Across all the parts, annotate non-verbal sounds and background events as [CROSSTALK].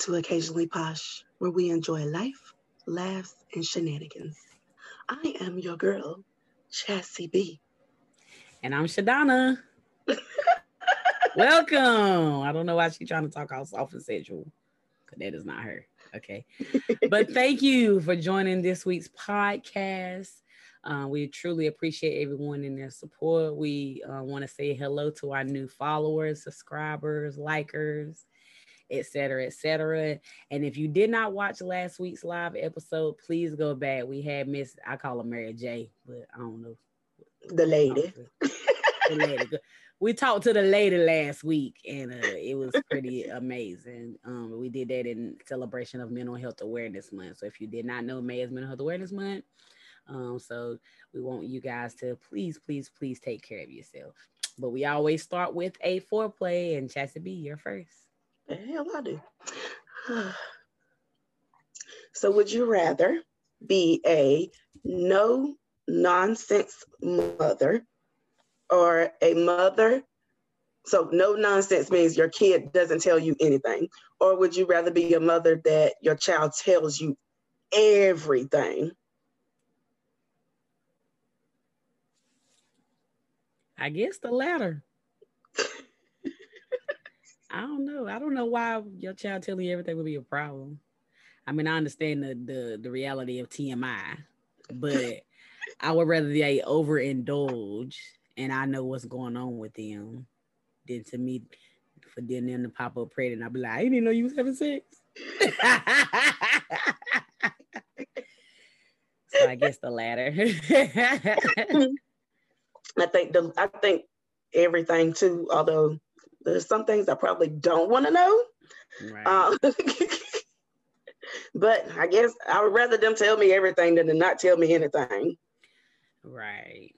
To Occasionally Posh, where we enjoy life, laughs, and shenanigans. I am your girl, Chassie B. And I'm Shadonna. [LAUGHS] Welcome. I don't know why she's trying to talk all soft and sensual, because that is not her. Okay. but [LAUGHS] thank you for joining this week's podcast. Uh, we truly appreciate everyone in their support. We uh, want to say hello to our new followers, subscribers, likers, etc., etc. And if you did not watch last week's live episode, please go back. We had Miss, I call her Mary J, but I don't know. The lady. the lady. We talked to the lady last week, and uh, it was pretty [LAUGHS] amazing. Um, we did that in celebration of Mental Health Awareness Month. So if you did not know May is Mental Health Awareness Month, um, so we want you guys to please, please, please take care of yourself. But we always start with a foreplay, and Chassie B, you're first. The hell I do. [SIGHS] so would you rather be a no nonsense mother or a mother so no nonsense means your kid doesn't tell you anything or would you rather be a mother that your child tells you everything I guess the latter. [LAUGHS] I don't know. I don't know why your child telling you everything would be a problem. I mean, I understand the the, the reality of TMI, but [LAUGHS] I would rather they overindulge and I know what's going on with them than to me for them to pop up pregnant. And I'd be like, I didn't know you was having sex. [LAUGHS] so I guess the latter. [LAUGHS] I think the I think everything too, although there's some things I probably don't want to know. Right. Um, [LAUGHS] but I guess I would rather them tell me everything than to not tell me anything. Right.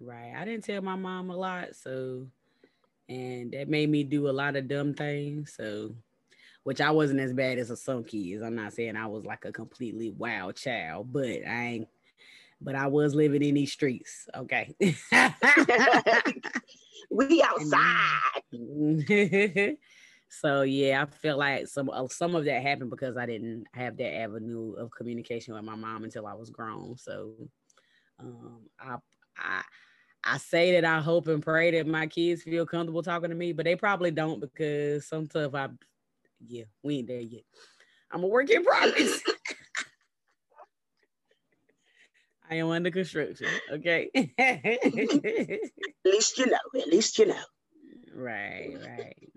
Right. I didn't tell my mom a lot, so and that made me do a lot of dumb things. So which I wasn't as bad as some kids. I'm not saying I was like a completely wild child, but I ain't but I was living in these streets. Okay. [LAUGHS] we [LAUGHS] outside. [LAUGHS] so yeah, I feel like some uh, some of that happened because I didn't have that avenue of communication with my mom until I was grown. So um, I I I say that I hope and pray that my kids feel comfortable talking to me, but they probably don't because some stuff I yeah, we ain't there yet. I'm a work in progress. I am under construction. Okay. [LAUGHS] at least you know. At least you know. Right, right.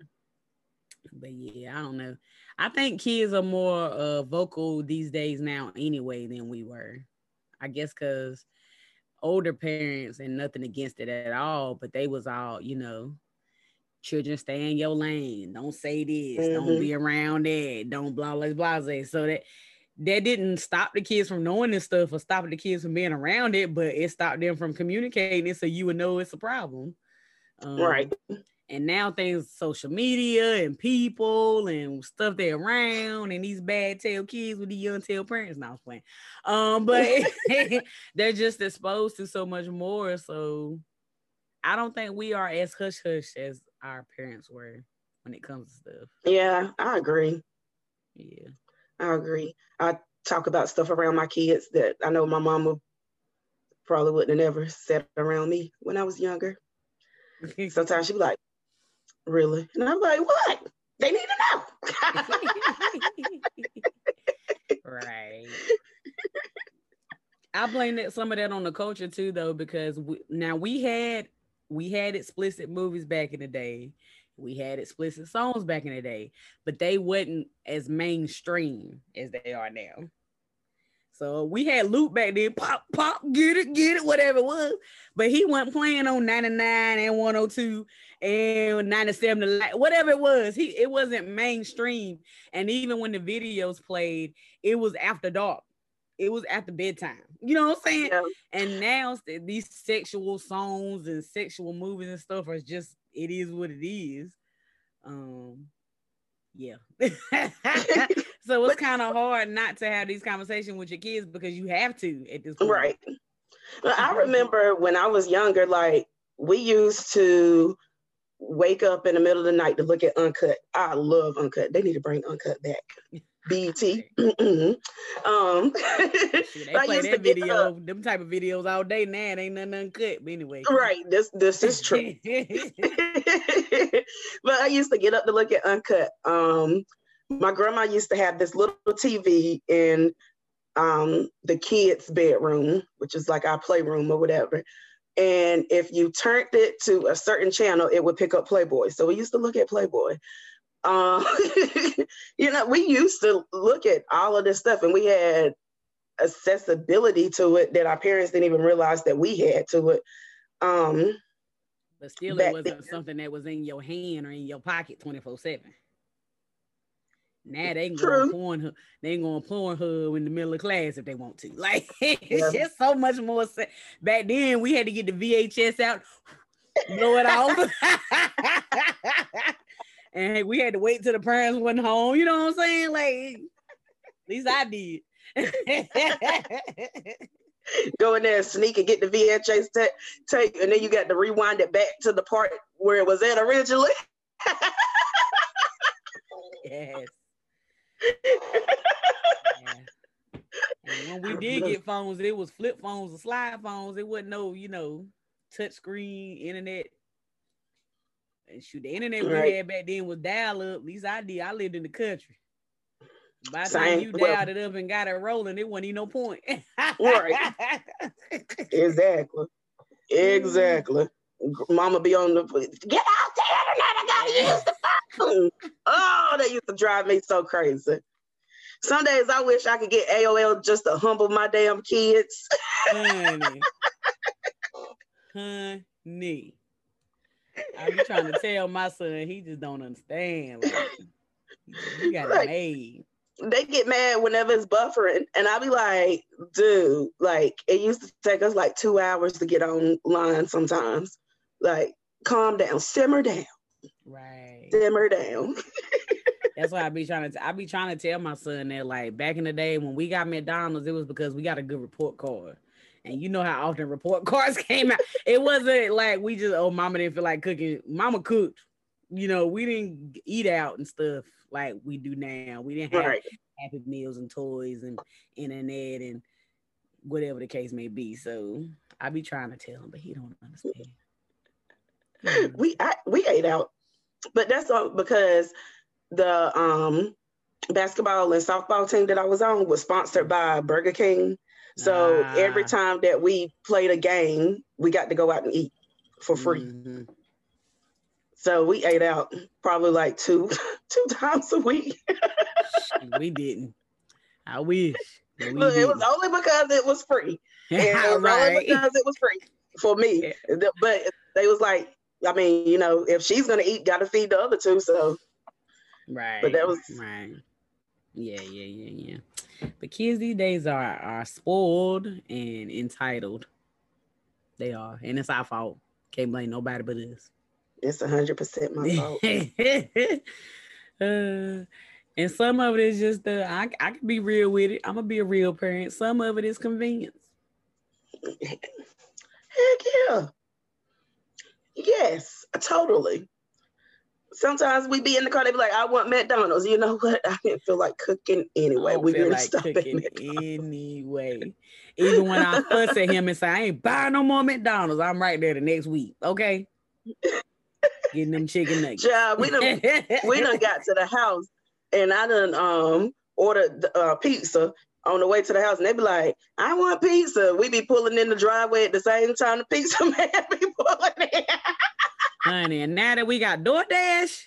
But yeah, I don't know. I think kids are more uh, vocal these days now anyway than we were. I guess because older parents and nothing against it at all, but they was all, you know, children stay in your lane. Don't say this. Mm-hmm. Don't be around it. Don't blah blah blah. So that that didn't stop the kids from knowing this stuff or stopping the kids from being around it, but it stopped them from communicating it so you would know it's a problem. Um, right. And now things, social media and people and stuff they're around, and these bad tail kids with the young tail parents. Now I was playing, um, but [LAUGHS] they're just exposed to so much more. So I don't think we are as hush hush as our parents were when it comes to stuff. Yeah, I agree. Yeah. I agree. I talk about stuff around my kids that I know my mama probably wouldn't have ever said around me when I was younger. [LAUGHS] Sometimes she'd be like, really? And I'm like, what? They need to know. [LAUGHS] right. I blame that some of that on the culture too, though, because we, now we had we had explicit movies back in the day, we had explicit songs back in the day, but they wasn't as mainstream as they are now. So we had Luke back then, pop, pop, get it, get it, whatever it was. But he wasn't playing on 99 and 102 and 97, whatever it was. He it wasn't mainstream. And even when the videos played, it was after dark. It was after bedtime. You know what I'm saying? Yeah. And now these sexual songs and sexual movies and stuff are just it is what it is. Um, yeah. [LAUGHS] so it's kind of hard not to have these conversations with your kids because you have to at this point. Right. I remember when I was younger, like we used to wake up in the middle of the night to look at Uncut. I love Uncut. They need to bring Uncut back. [LAUGHS] BET. [LAUGHS] um, they [LAUGHS] play that video, them type of videos all day now. It ain't nothing uncut. But anyway, right. This this is true. [LAUGHS] but I used to get up to look at Uncut. Um, my grandma used to have this little TV in um, the kids' bedroom, which is like our playroom or whatever. And if you turned it to a certain channel, it would pick up Playboy. So we used to look at Playboy. Uh, [LAUGHS] you know, we used to look at all of this stuff and we had accessibility to it that our parents didn't even realize that we had to it. Um, but still, it wasn't then. something that was in your hand or in your pocket 24 7. Now they can True. go on porn, they can go on Pornhub in the middle of class if they want to. [LAUGHS] Like it's yeah. just so much more. Se- Back then, we had to get the VHS out, [LAUGHS] blow it off, and we had to wait till the parents went home. You know what I'm saying? Like at least I did. [LAUGHS] Go in there and sneak and get the VHS tape, and then you got to rewind it back to the part where it was at originally. [LAUGHS] yes. [LAUGHS] And when we did get phones, it was flip phones or slide phones. It wasn't no, you know, touch screen, internet. Shoot, the internet right. we had back then was dial up. At least I did. I lived in the country. By the time you well, dialed it up and got it rolling, it wasn't even no point. right. Exactly. Exactly. Mama be on the get out the internet. I gotta [LAUGHS] use the phone. oh, that used to drive me so crazy. Some days I wish I could get AOL just to humble my damn kids. Honey. [LAUGHS] Honey. I be trying to tell my son he just don't understand. Like, you got like, made. They get mad whenever it's buffering, and I be like, dude, like it used to take us like two hours to get online sometimes. Like, calm down, simmer down. Right. Simmer down. [LAUGHS] That's why I be trying to I be trying to tell my son that like back in the day when we got McDonald's, it was because we got a good report card. And you know how often report [LAUGHS] cards came out. It wasn't like we just oh mama didn't feel like cooking. Mama cooked. You know, we didn't eat out and stuff like we do now. We didn't have right. happy meals and toys and internet and whatever the case may be. So I be trying to tell him, but he don't understand. [LAUGHS] We I, we ate out, but that's all because the um, basketball and softball team that I was on was sponsored by Burger King. So ah. every time that we played a game, we got to go out and eat for free. Mm-hmm. So we ate out probably like two [LAUGHS] two times a week. we didn't. I wish. Look, it was only because it was free. And [LAUGHS] it was right. only because it was free for me. Yeah. But they was like, I mean, you know, if she's gonna eat, gotta feed the other two. So Right. But that was right. Yeah, yeah, yeah, yeah. But kids these days are are spoiled and entitled. They are, and it's our fault. Can't blame nobody but us. It's hundred percent my fault. [LAUGHS] uh, and some of it is just the I I can be real with it. I'm gonna be a real parent. Some of it is convenience. Heck yeah. Yes, totally sometimes we be in the car, they be like, I want McDonald's. You know what? I didn't feel like cooking anyway. We didn't like stop cooking anyway. Even when I fuss at him and say, I ain't buying no more McDonald's, I'm right there the next week. Okay. Getting them chicken nuggets. Yeah, we done we done [LAUGHS] got to the house and I done um ordered uh, pizza on the way to the house and they be like, I want pizza. We be pulling in the driveway at the same time the pizza [LAUGHS] man be pulling in honey. And now that we got DoorDash,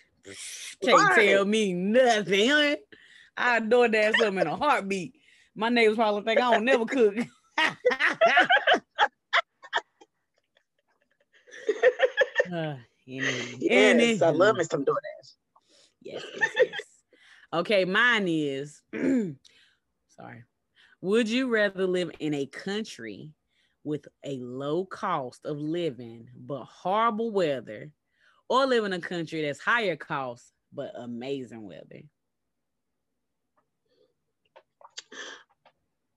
can't right. tell me nothing. Honey. I DoorDash them in a heartbeat. My neighbors probably think I don't never cook. [LAUGHS] uh, any, yes, any. I love me some DoorDash. Yes, yes, yes. Okay, mine is [CLEARS THROAT] sorry. Would you rather live in a country with a low cost of living but horrible weather, or live in a country that's higher cost but amazing weather?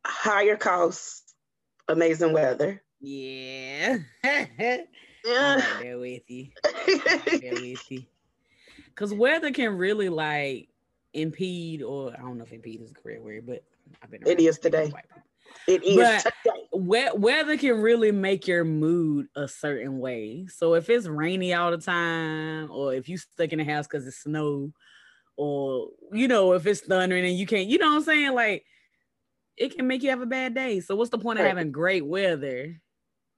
Higher cost, amazing weather. Yeah. Yeah. [LAUGHS] I'm right there with you. [LAUGHS] Right there with you. Cause weather can really like impede, or I don't know if impede is the correct word, but I've been It is today. white people. It is But-. We- weather can really make your mood a certain way. So if it's rainy all the time, or if you stuck in the house because it's snow, or you know if it's thundering and you can't, you know what I'm saying, like it can make you have a bad day. So what's the point of having great weather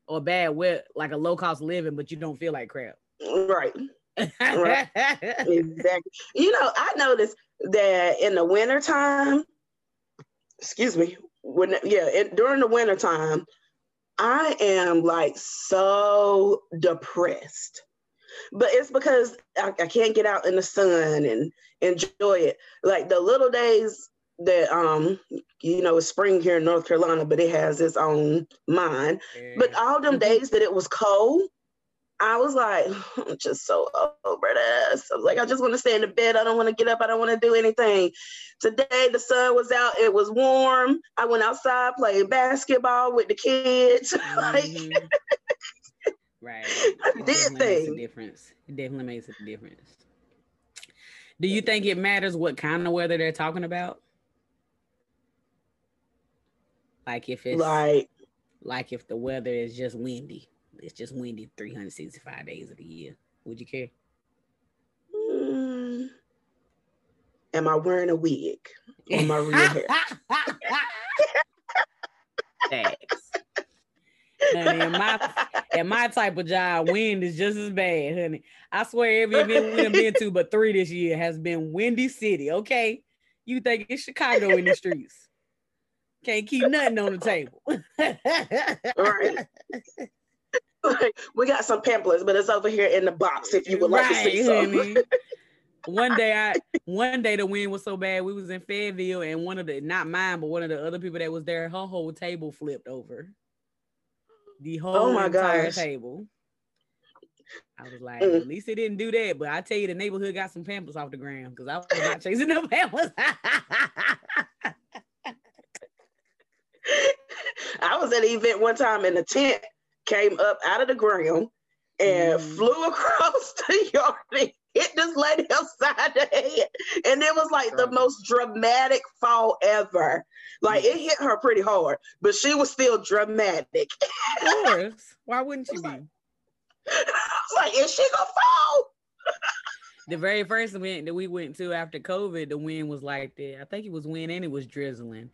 or bad weather, like a low cost living, but you don't feel like crap? Right. Right. [LAUGHS] Exactly. You know, I noticed that in the wintertime, excuse me, when yeah, in, during the wintertime, I am like so depressed. But it's because I, I can't get out in the sun and enjoy it. Like the little days that um, you know, it's spring here in North Carolina, but it has its own mind. But all them Mhm. days that it was cold, I was like, [LAUGHS] I'm just so over this. I was like, I just want to stay in the bed. I don't want to get up. I don't want to do anything. Today the sun was out. It was warm. I went outside, played basketball with the kids. [LAUGHS] like, Mhm. [LAUGHS] right. I It did definitely makes a things. difference. It definitely makes a difference. Do you think it matters what kind of weather they're talking about? Like if it's like, like if the weather is just windy, it's just windy 365 days of the year. Would you care? mm, am I wearing a wig on my real hair? [LAUGHS] Thanks. Honey, in my my type of job, wind is just as bad, honey. I swear every event we have been to, but three this year has been Windy City. Okay, you think it's Chicago in the streets? Can't keep nothing on the table. [LAUGHS] right. Like, we got some pamphlets, but it's over here in the box if you would like to see some. [LAUGHS] One day I one day the wind was so bad we was in Fayetteville and one of the not mine but one of the other people that was there her whole table flipped over. The whole Oh my entire gosh. table. I was like, Mm. at least it didn't do that. But I tell you, the neighborhood got some pamphlets off the ground because I was not chasing no [LAUGHS] pamphlets. I was at an event one time in a tent came up out of the ground and Mm. flew [LAUGHS] across the yard and hit this lady upside the head. And it was like the most dramatic fall ever. Like it hit her pretty hard, but she was still dramatic. [LAUGHS] of course. Why wouldn't you be? I was like, is she gonna fall? The very first event that we went to after COVID, the wind was like that. I think it was wind and it was drizzling.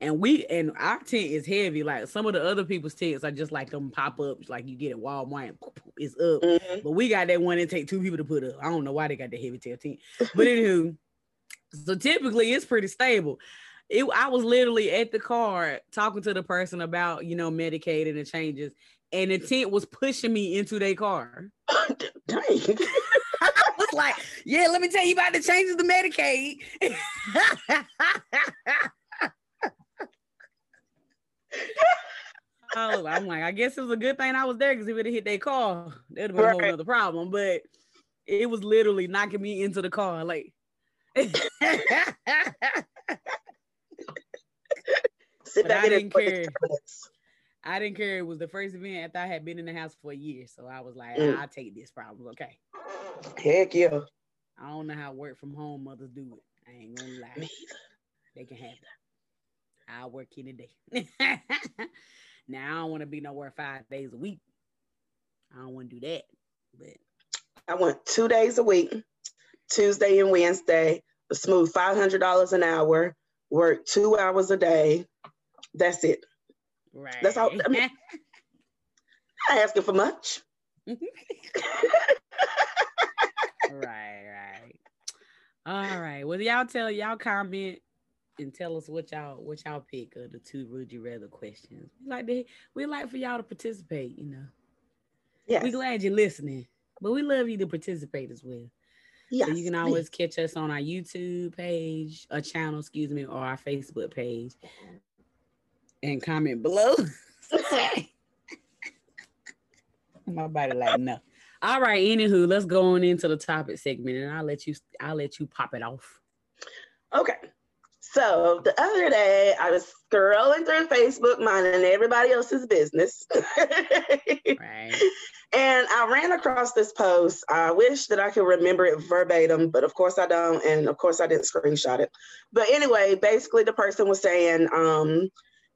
And we and our tent is heavy. Like some of the other people's tents are just like them pop ups, like you get at Walmart and poof, poof, it's up. Mhm. But we got that one that take two people to put up. I don't know why they got that heavy tail tent. But anywho, so typically it's pretty stable. It, I was literally at the car talking to the person about you know Medicaid and the changes, and the tent was pushing me into their car. [LAUGHS] Dang. [LAUGHS] I was like, yeah, let me tell you about the changes to Medicaid. [LAUGHS] Was- I'm like, I guess it was a good thing I was there because if it hit their car, that'd have been a whole other problem. But it was literally knocking me into the car. Like, [LAUGHS] Sit back I didn't it for the care. I didn't care. It was the first event after I had been in the house for a year. So I was like, Mm. I'll take this problem. Okay. Heck yeah. I don't know how work from home mothers do it. I ain't gonna lie. Me They can have it. I'll work any day. [LAUGHS] now I don't want to be nowhere five days a week. I don't want to do that. But I want two days a week, Tuesday and Wednesday, a smooth $500 an hour, work two hours a day. That's it. right. That's all- I mean- [LAUGHS] Not asking for much. [LAUGHS] right, right. All right. Well, y'all tell y'all comment and tell us what y'all what y'all pick of the two would you rather questions. We like to we like for y'all to participate, you know. Yes. We glad you're listening, but we love you to participate as well. yes. So you can always catch us on our YouTube page, a channel, excuse me, or our Facebook page, and comment below. [LAUGHS] My body like no. All right, anywho, let's go on into the topic segment, and I'll let you I'll let you pop it off. Okay. So the other day, I was scrolling through Facebook, minding everybody else's business. [LAUGHS] right. And I ran across this post. I wish that I could remember it verbatim, but of course I don't. And of course I didn't screenshot it. But anyway, basically the person was saying um,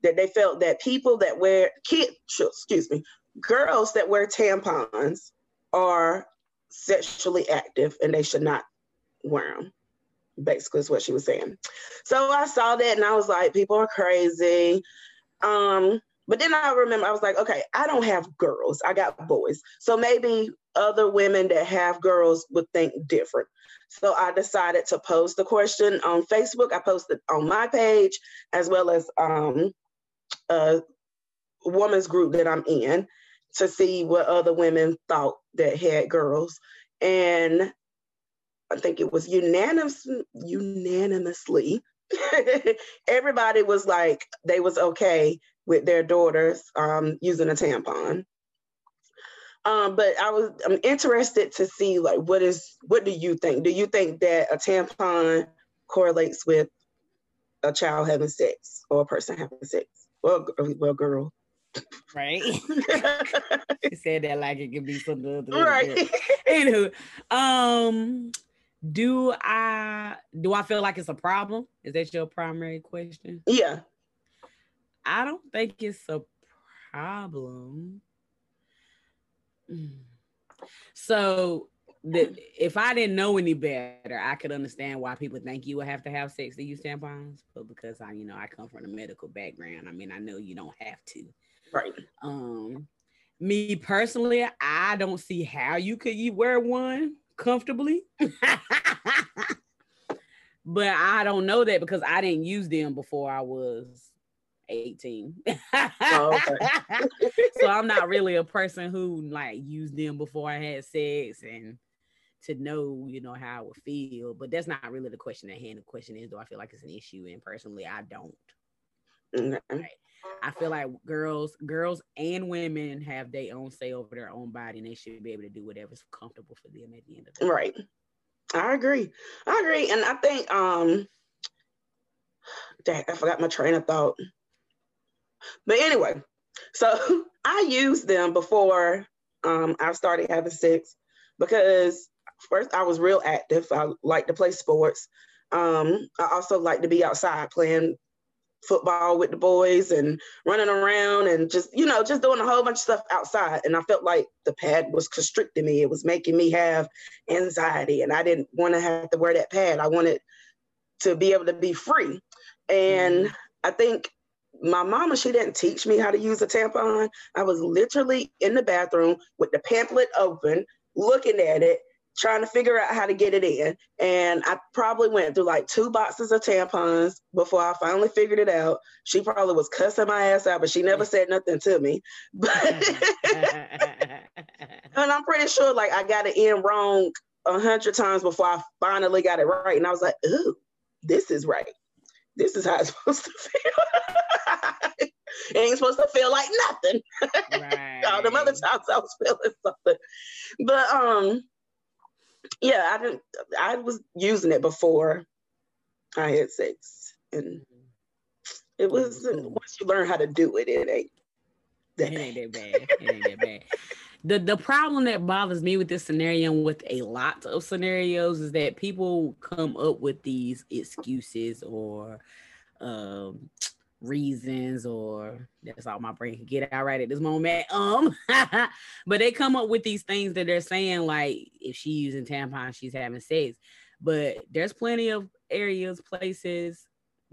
that they felt that people that wear kids, excuse me, girls that wear tampons are sexually active and they should not wear them. Basically, is what she was saying. So I saw that and I was like, people are crazy. Um, but then I remember I was like, okay, I don't have girls, I got boys. So maybe other women that have girls would think different. So I decided to post the question on Facebook. I posted on my page as well as um, a woman's group that I'm in to see what other women thought that had girls. And I think it was unanimous, unanimously, [LAUGHS] everybody was like, they was okay with their daughters um, using a tampon. Um, but I was I'm interested to see like what is what do you think? Do you think that a tampon correlates with a child having sex or a person having sex? Well, well, girl. Right. [LAUGHS] you said that like it could be something. Right. Anywho, um, do I do I feel like it's a problem? Is that your primary question? Yeah. I don't think it's a problem. So the, if I didn't know any better, I could understand why people think you would have to have sex to use tampons. But because I, you know, I come from a medical background, I mean, I know you don't have to. Right. Um, me personally, I don't see how you could you wear one comfortably. [LAUGHS] but I don't know that because I didn't use them before I was 18. oh, [LAUGHS] so I'm not really a person who like used them before I had sex and to know, you know, how I would feel. But that's not really the question at hand. The question is, do I feel like it's an issue? And personally, I don't. Mm-hmm. Right. I feel like girls, girls and women have their own say over their own body, and they should be able to do whatever's comfortable for them at the end of the day. Right. I agree. I agree, and I think um, dang, I forgot my train of thought. But anyway, so [LAUGHS] I used them before um, I started having sex because first I was real active. I like to play sports. Um, I also like to be outside playing football with the boys and running around and just you know just doing a whole bunch of stuff outside and i felt like the pad was constricting me it was making me have anxiety and i didn't want to have to wear that pad i wanted to be able to be free and mm. i think my mama, she didn't teach me how to use a tampon. I was literally in the bathroom with the pamphlet open, looking at it, trying to figure out how to get it in. And I probably went through like two boxes of tampons before I finally figured it out. She probably was cussing my ass out, but she never said nothing to me. [LAUGHS] But [LAUGHS] and I'm pretty sure like I got it in wrong a hundred times before I finally got it right. And I was like, ooh, this is right this is how it's [LAUGHS] supposed to feel. it ain't supposed to feel like nothing. Right. All the other times I was feeling something. But um, yeah, I didn't I was using it before I had sex. And it was once you learn how to do it, it ain't that it ain't that bad. It ain't that bad. The the problem that bothers me with this scenario and with a lot of scenarios is that people come up with these excuses or um reasons or that's all my brain can get out right at this moment. Um, [LAUGHS] but they come up with these things that they're saying like if she's using tampons, she's having sex. But there's plenty of areas, places,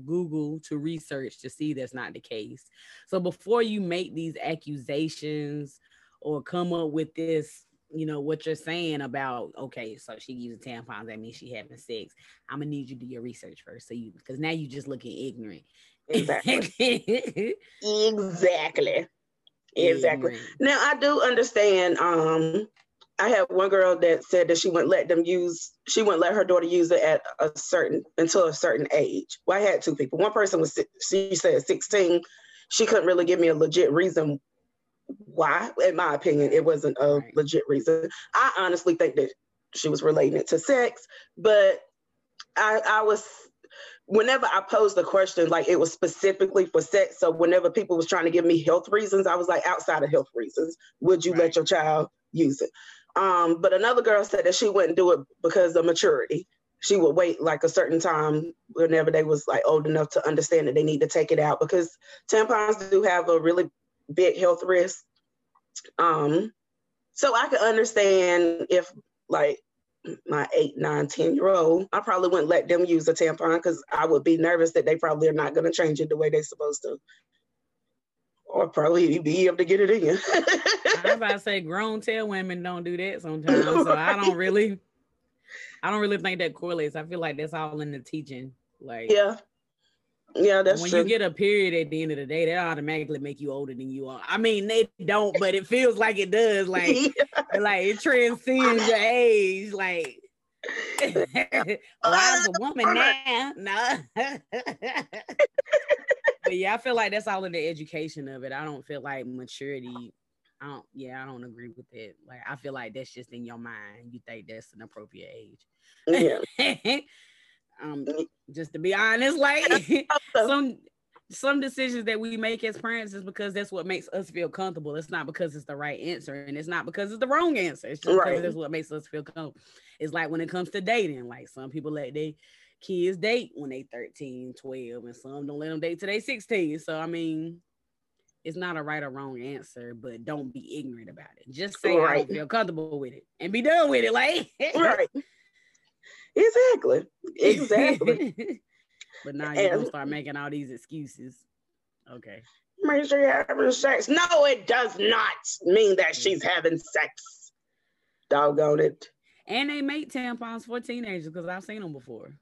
Google to research to see that's not the case. So before you make these accusations or come up with this, you know, what you're saying about, okay, so she uses tampons, that means she having sex. I'm gonna need you to do your research first. So you because now you just looking ignorant. [LAUGHS] Exactly. exactly. Exactly. Now I do understand. Um, I had one girl that said that she wouldn't let them use, she wouldn't let her daughter use it at a certain until a certain age. Well, I had two people. One person was she said 16. She couldn't really give me a legit reason why, in my opinion, it wasn't a right. legit reason. I honestly think that she was relating it to sex, but I, I was whenever I posed the question, like it was specifically for sex. So whenever people was trying to give me health reasons, I was like, outside of health reasons, would you right. let your child use it? Um, but another girl said that she wouldn't do it because of maturity. She would wait like a certain time whenever they was like old enough to understand that they need to take it out because tampons do have a really big health risk. Um, so I could understand if like my eight, nine, 10 year old, I probably wouldn't let them use a tampon because I would be nervous that they probably are not going to change it the way they're supposed to. Or probably be able to get it in. I'm about to say grown tail women don't do that sometimes. So I don't [LAUGHS] really I don't really think that correlates. I feel like that's all in the teaching. Like yeah. Yeah, that's when true. you get a period at the end of the day, that automatically make you older than you are. I mean, they don't, but it feels like it does. [LAUGHS] Like, yeah. like it transcends your age. Like, [LAUGHS] well, oh, I'm a woman now. No. [LAUGHS] but yeah, I feel like that's all in the education of it. I don't feel like maturity. I don't. Yeah, I don't agree with it. Like, I feel like that's just in your mind. You think that's an appropriate age. Yeah. Um, just to be honest, like [LAUGHS] some some decisions that we make as parents is because that's what makes us feel comfortable. It's not because it's the right answer, and it's not because it's the wrong answer. It's just right. because that's what makes us feel comfortable. It's like when it comes to dating, like some people let their kids date when they 13, 12, and some don't let them date till they 16. So I mean, it's not a right or wrong answer, but don't be ignorant about it. Just say right. I don't feel comfortable with it and be done with it. Like right. [LAUGHS] Exactly. Exactly. [LAUGHS] but now you're gonna start making all these excuses. Okay. Make sure you're having sex. No, it does not mean that she's having sex. Doggone it. And they make tampons for teenagers because I've seen them before.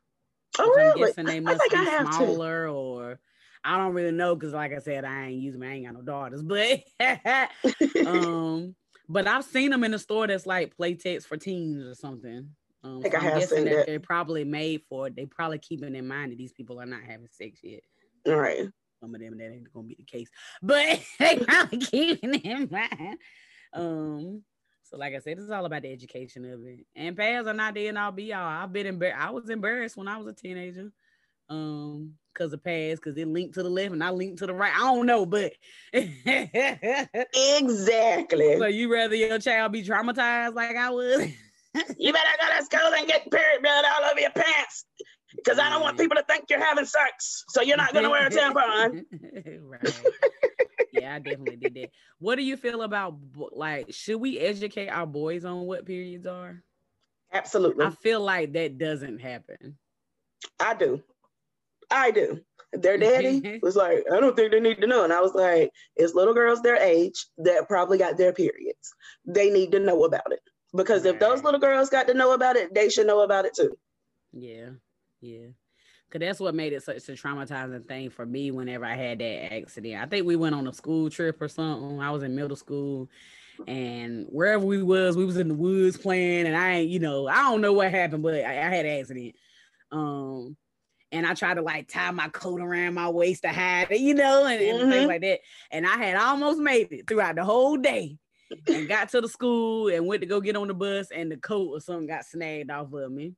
Oh, really? I'm guessing they must be smaller or I don't really know because, like I said, I ain't using. I ain't got no daughters, but [LAUGHS] [LAUGHS] um, but I've seen them in the store that's like Playtex for teens or something. Um, I so I am guessing that, that, they're probably made for it. They probably keeping in mind that these people are not having sex yet. All right. Some of them that ain't gonna be the case, but [LAUGHS] they probably keeping in mind. Um. So, like I said, it's all about the education of it. And pads are not the end all be all. I've been embarrassed. I was embarrassed when I was a teenager. Um, because of pads, because it linked to the left and I linked to the right. I don't know, but [LAUGHS] exactly. So you rather your child be traumatized like I was? [LAUGHS] you better go to school and get period blood all over your pants because I don't want people to think you're having sex. So you're not going to wear a tampon. [LAUGHS] right. yeah, I definitely did that. What do you feel about like should we educate our boys on what periods are? Absolutely. I feel like that doesn't happen. I do. I do. Their daddy [LAUGHS] was like, I don't think they need to know. And I was like, it's little girls their age that probably got their periods. They need to know about it because right. if those little girls got to know about it, they should know about it too. Yeah, yeah. Cause that's what made it such a traumatizing thing for me whenever I had that accident. I think we went on a school trip or something. I was in middle school and wherever we was, we was in the woods playing and I ain't, you know, I don't know what happened, but I, I had an accident. Um, and I tried to like tie my coat around my waist to hide it, you know, and, and mm-hmm. things like that. And I had almost made it throughout the whole day and got to the school and went to go get on the bus and the coat or something got snagged off of me.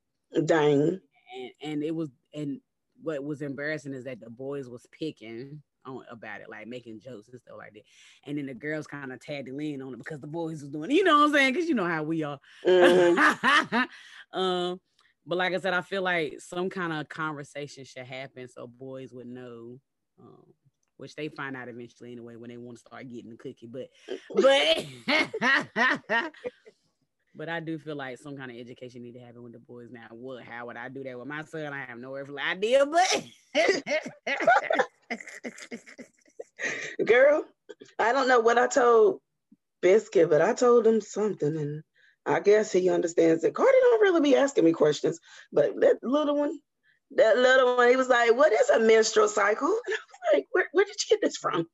Dang. And, and it was and what was embarrassing is that the boys was picking on about it, like making jokes and stuff like that. And then the girls kind of tagged the lean on it because the boys was doing it. You know what I'm saying? Because you know how we are. Mm-hmm. [LAUGHS] um, but like I said, I feel like some kind of conversation should happen so boys would know um, which they find out eventually anyway when they want to start getting the cookie. But but [LAUGHS] but I do feel like some kind of education need to happen with the boys now. What how would I do that with my son? I have no earthly idea, but girl, I don't know what I told Biscuit, but I told him something and I guess he understands that Cardi don't really be asking me questions, but that little one, that little one, he was like, "What is a menstrual cycle?" And I was like, "Where, where did you get this from?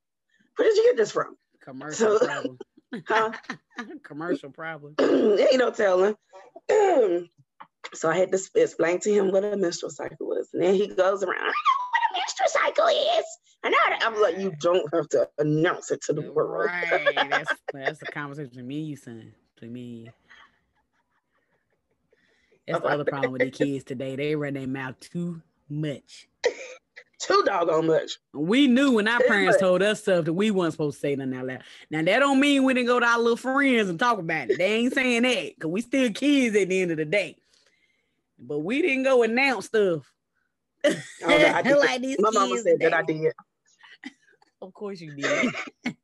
Where did you get this from?" Commercial so, problem. [LAUGHS] Huh? [LAUGHS] Commercial problem. [CLEARS THROAT] Ain't no telling. [CLEARS THROAT] so I had to explain to him what a menstrual cycle was, and then he goes around. I know what a menstrual cycle is. I know. I'm like, you don't have to announce it to the world. right. That's [LAUGHS] that's a conversation between me and you, son. Between me. That's the other problem with the kids today. They run their mouth too much. [LAUGHS] Too doggone much. We knew when our Too parents much. told us stuff that we weren't supposed to say nothing out loud. Now that don't mean we didn't go to our little friends and talk about it. They ain't saying that because we still kids at the end of the day. But we didn't go announce stuff. Oh, [LAUGHS] did. like these My mama said that I did. Of course you did. [LAUGHS]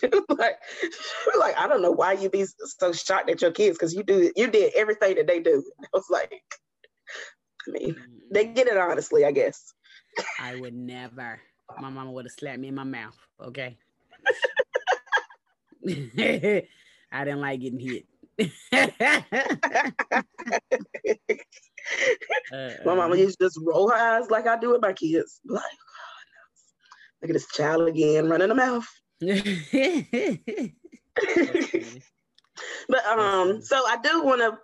So she was like, she was [LAUGHS] like, I don't know why you be so shocked at your kids because you do you did everything that they do. [LAUGHS] I was like, I mean, they get it honestly, I guess. I would never. My mama would have slapped me in my mouth. Okay. [LAUGHS] I didn't like getting hit. My mama uh-uh. used to just roll her eyes like I do with my kids. Like, oh, no. look at this child again running the mouth. [LAUGHS] but um, so I do want to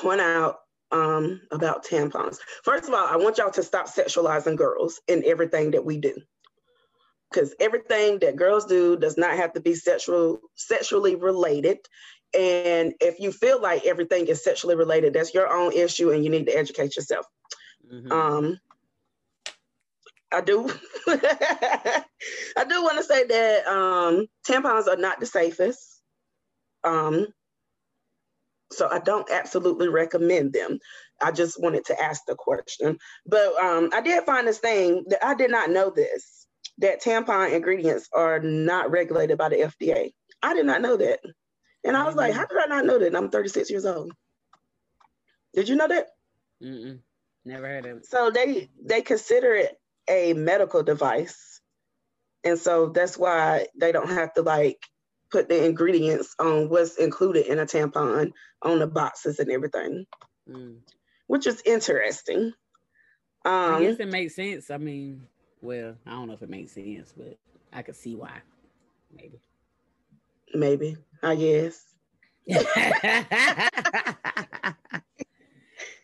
point out um about tampons. First of all, I want y'all to stop sexualizing girls in everything that we do. Because everything that girls do does not have to be sexual sexually related. And if you feel like everything is sexually related, that's your own issue and you need to educate yourself. Mhm. Um, I do. [LAUGHS] I do want to say that um, tampons are not the safest. Um, so I don't absolutely recommend them. I just wanted to ask the question. But um, I did find this thing that I did not know this that tampon ingredients are not regulated by the FDA. I did not know that. And I was like, how did I not know that? And I'm 36 years old. Did you know that? Mm-mm. Never heard of it. So they they consider it a medical device, and so that's why they don't have to like put the ingredients on what's included in a tampon on the boxes and everything, Mm. which is interesting. I Um, guess it makes sense. I mean, well, I don't know if it makes sense, but I could see why. Maybe. maybe I guess. [LAUGHS] but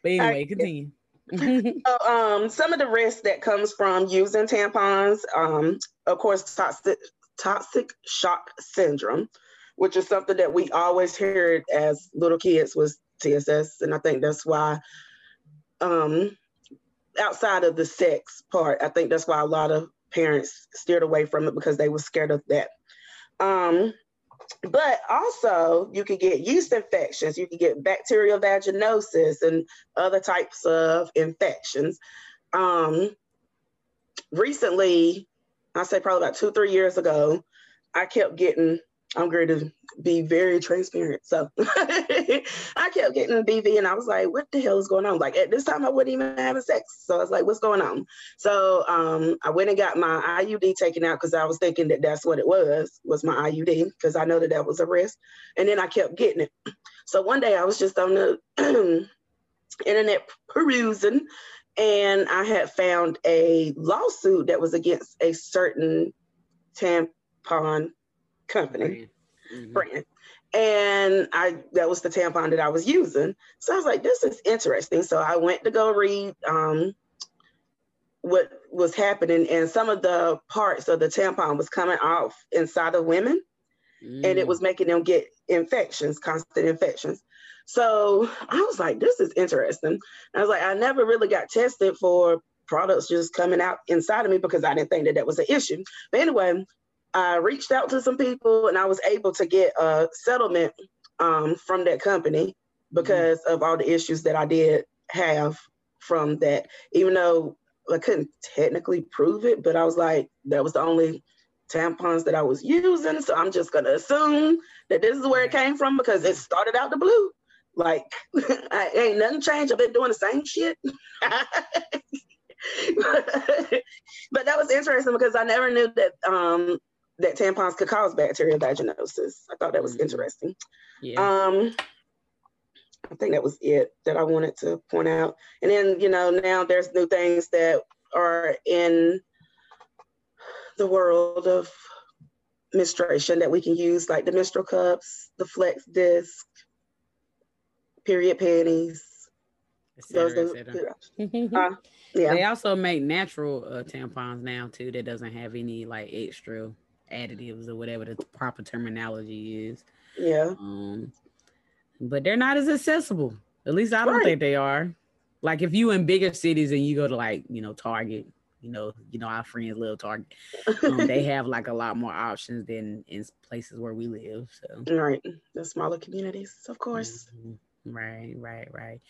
anyway, continue. [LAUGHS] Um, some of the risks that comes from using tampons, um, of course, toxic toxic shock syndrome, which is something that we always heard as little kids was TSS, and I think that's why, um, outside of the sex part, I think that's why a lot of parents steered away from it because they were scared of that. Um, but also, you could get yeast infections, you could get bacterial vaginosis, and other types of infections. Um, recently, I say probably about two, three years ago, I kept getting, I'm going to be very transparent. So [LAUGHS] I kept getting BV and I was like, what the hell is going on? Like at this time, I wasn't even having sex. So I was like, what's going on? So um, I went and got my IUD taken out because I was thinking that that's what it was, was my IUD, because I know that that was a risk. And then I kept getting it. So one day I was just on the [CLEARS THROAT] internet perusing and I had found a lawsuit that was against a certain tampon company Mhm. brand. And I that was the tampon that I was using. So I was like, this is interesting. So I went to go read um, what was happening, and some of the parts of the tampon was coming off inside of women and it Mm. was making them get infections, constant infections. So I was like, this is interesting. I was like, I never really got tested for products just coming out inside of me because I didn't think that that was an issue. But anyway, I reached out to some people and I was able to get a settlement um, from that company because of all the issues that I did have from that. Even though I couldn't technically prove it, but I was like, that was the only tampons that I was using. So I'm just gonna assume that this is where it came from because it started out the blue. Like [LAUGHS] I ain't nothing changed. I've been doing the same shit. [LAUGHS] but that was interesting because I never knew that um that tampons could cause bacterial vaginosis. I thought that was Mhm. interesting. Yeah. Um, I think that was it that I wanted to point out. And then, you know, now there's new things that are in the world of menstruation that we can use, like the menstrual cups, the flex disc, period panties. Those, cetera, those, et cetera. uh, yeah. They also make natural uh, tampons now too that doesn't have any like extra additives or whatever the proper terminology is. yeah. Um, but they're not as accessible. At least I don't Right. think they are. Like if you in bigger cities and you go to like, you know, Target, you know, you know, our friends love Target. Um, [LAUGHS] they have like a lot more options than in places where we live. So right. The smaller communities, of course. Mm-hmm. Right, right, right.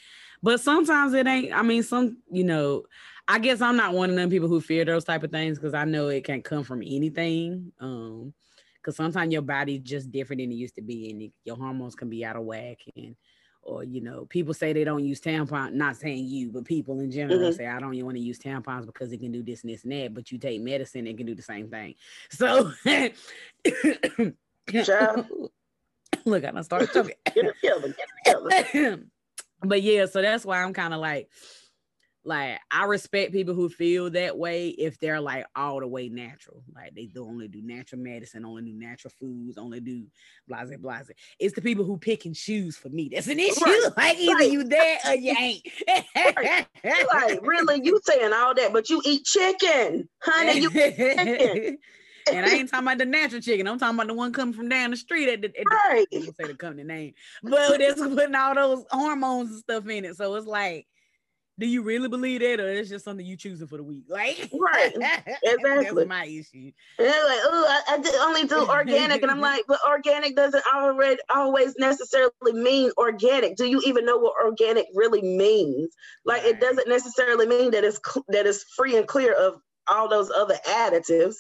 But sometimes it ain't. I mean, some, you know, I guess I'm not one of them people who fear those type of things because I know it can come from anything. Um, because sometimes your body's just different than it used to be, and it, your hormones can be out of whack, and or you know, people say they don't use tampons. Not saying you, but people in general mm-hmm. say I don't want to use tampons because it can do this and this and that. But you take medicine, it can do the same thing. So, [LAUGHS] [LAUGHS] [LAUGHS] look, I don't start choking. [LAUGHS] but yeah, so that's why I'm kind of like like I respect people who feel that way if they're like all the way natural. Like they do only do natural medicine, only do natural foods, only do blase blase. It's the people who pick and choose for me. That's an issue. Right. [LAUGHS] Like either right. you there or you ain't. right. Like really, you saying all that, but you eat chicken, honey. You chicken. And I ain't talking about the natural chicken. I'm talking about the one coming from down the street at the, at the right. Say the company name, but it's putting all those hormones and stuff in it. So it's like do you really believe that, or it's just something you choosing for the week? Like, [LAUGHS] right? Exactly. That's my issue. And they're like, oh, I, I only do organic, and I'm like, but organic doesn't already always necessarily mean organic. Do you even know what organic really means? Like, right. it doesn't necessarily mean that it's that it's free and clear of all those other additives.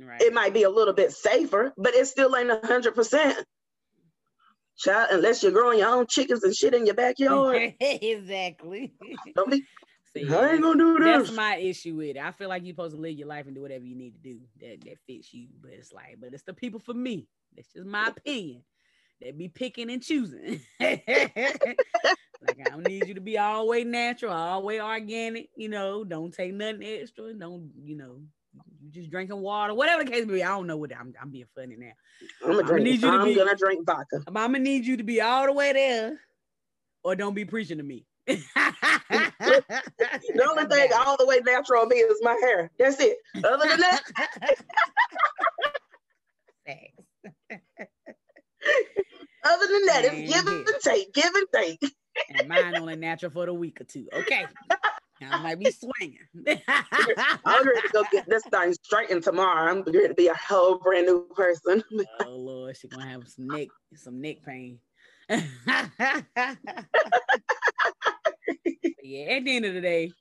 Right. It might be a little bit safer, but it still ain't a hundred percent child, unless you're growing your own chickens and shit in your backyard. [LAUGHS] exactly. Don't be. [LAUGHS] See, I ain't gonna do this. That's my issue with it. I feel like you're supposed to live your life and do whatever you need to do that, that fits you. But it's like, but it's the people for me. That's just my opinion. They be picking and choosing. [LAUGHS] like I don't need you to be all way natural, all way organic. You know, don't take nothing extra. Don't you know? You just drinking water, whatever the case may be. I don't know what I'm. I'm being funny now. I'm gonna, drink, need you to I'm be, gonna drink vodka. I'm gonna need you to be all the way there, or don't be preaching to me. [LAUGHS] the only thing all the way natural on me is my hair. That's it. Other than that. [LAUGHS] Other than that, it's give and take, give and take. and mine only natural for the week or two. Okay. [LAUGHS] I might be swinging. I'm ready to go get this thing straightened tomorrow. I'm ready to be a whole brand new person. [LAUGHS] oh Lord, she's gonna have some neck, some neck pain. [LAUGHS] yeah, at the end of the day,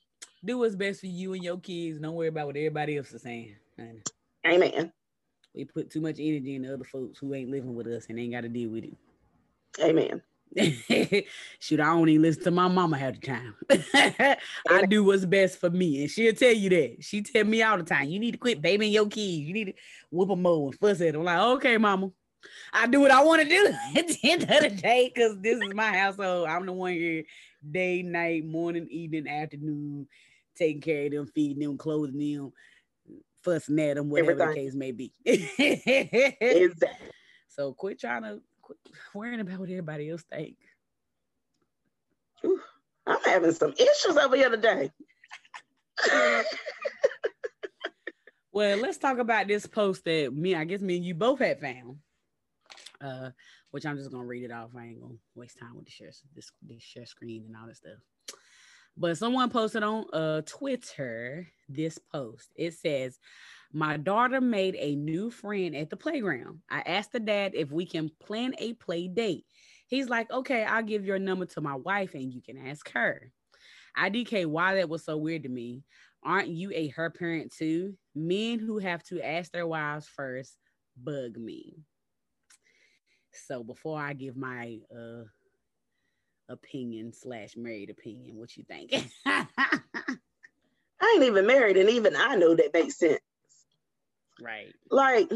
do what's best for you and your kids. Don't worry about what everybody else is saying. Amen. We put too much energy into other folks who ain't living with us and ain't got to deal with it. Amen. [LAUGHS] Shoot, I don't even listen to my mama half the time. [LAUGHS] I do what's best for me, and she'll tell you that. She tell me all the time, "You need to quit babying your kids. You need to whoop them and fuss at them." I'm like, "Okay, mama, I do what I want to do [LAUGHS] at the end of the day because this is my household. I'm the one here, day, night, morning, evening, afternoon, taking care of them, feeding them, clothing them, fussing at them, whatever Everything. the case may be." exactly. So quit trying to worrying about what everybody else think. Ooh, I'm having some issues over here today. [LAUGHS] well, let's talk about this post that me, I guess me and you both had found. Uh, which I'm just gonna read it off. I ain't gonna waste time with the share this, this share screen and all that stuff. But someone posted on uh Twitter this post. It says, my daughter made a new friend at the playground. I asked the dad if we can plan a play date. He's like, okay, I'll give your number to my wife and you can ask her. IDK, why that was so weird to me. Aren't you a her parent too? Men who have to ask their wives first bug me. So before I give my uh opinion slash married opinion, what you think? [LAUGHS] I ain't even married, and even I know that makes sense. Right. Like,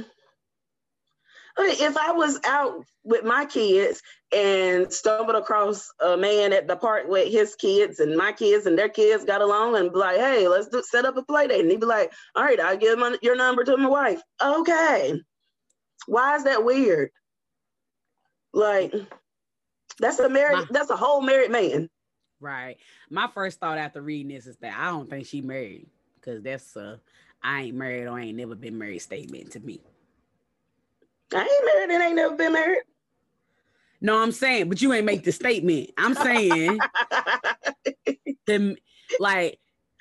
if I was out with my kids and stumbled across a man at the park with his kids and my kids and their kids got along and be like, hey, let's do, set up a play date. And he'd be like, all right, I'll give my, your number to my wife. Okay. Why is that weird? Like, that's a married, that's a whole married man. Right. My first thought after reading this is that I don't think she married because that's uh I ain't married or I ain't never been married statement to me. I ain't married and ain't never been married. No, I'm saying, but you ain't make the statement. I'm saying [LAUGHS] Then, like,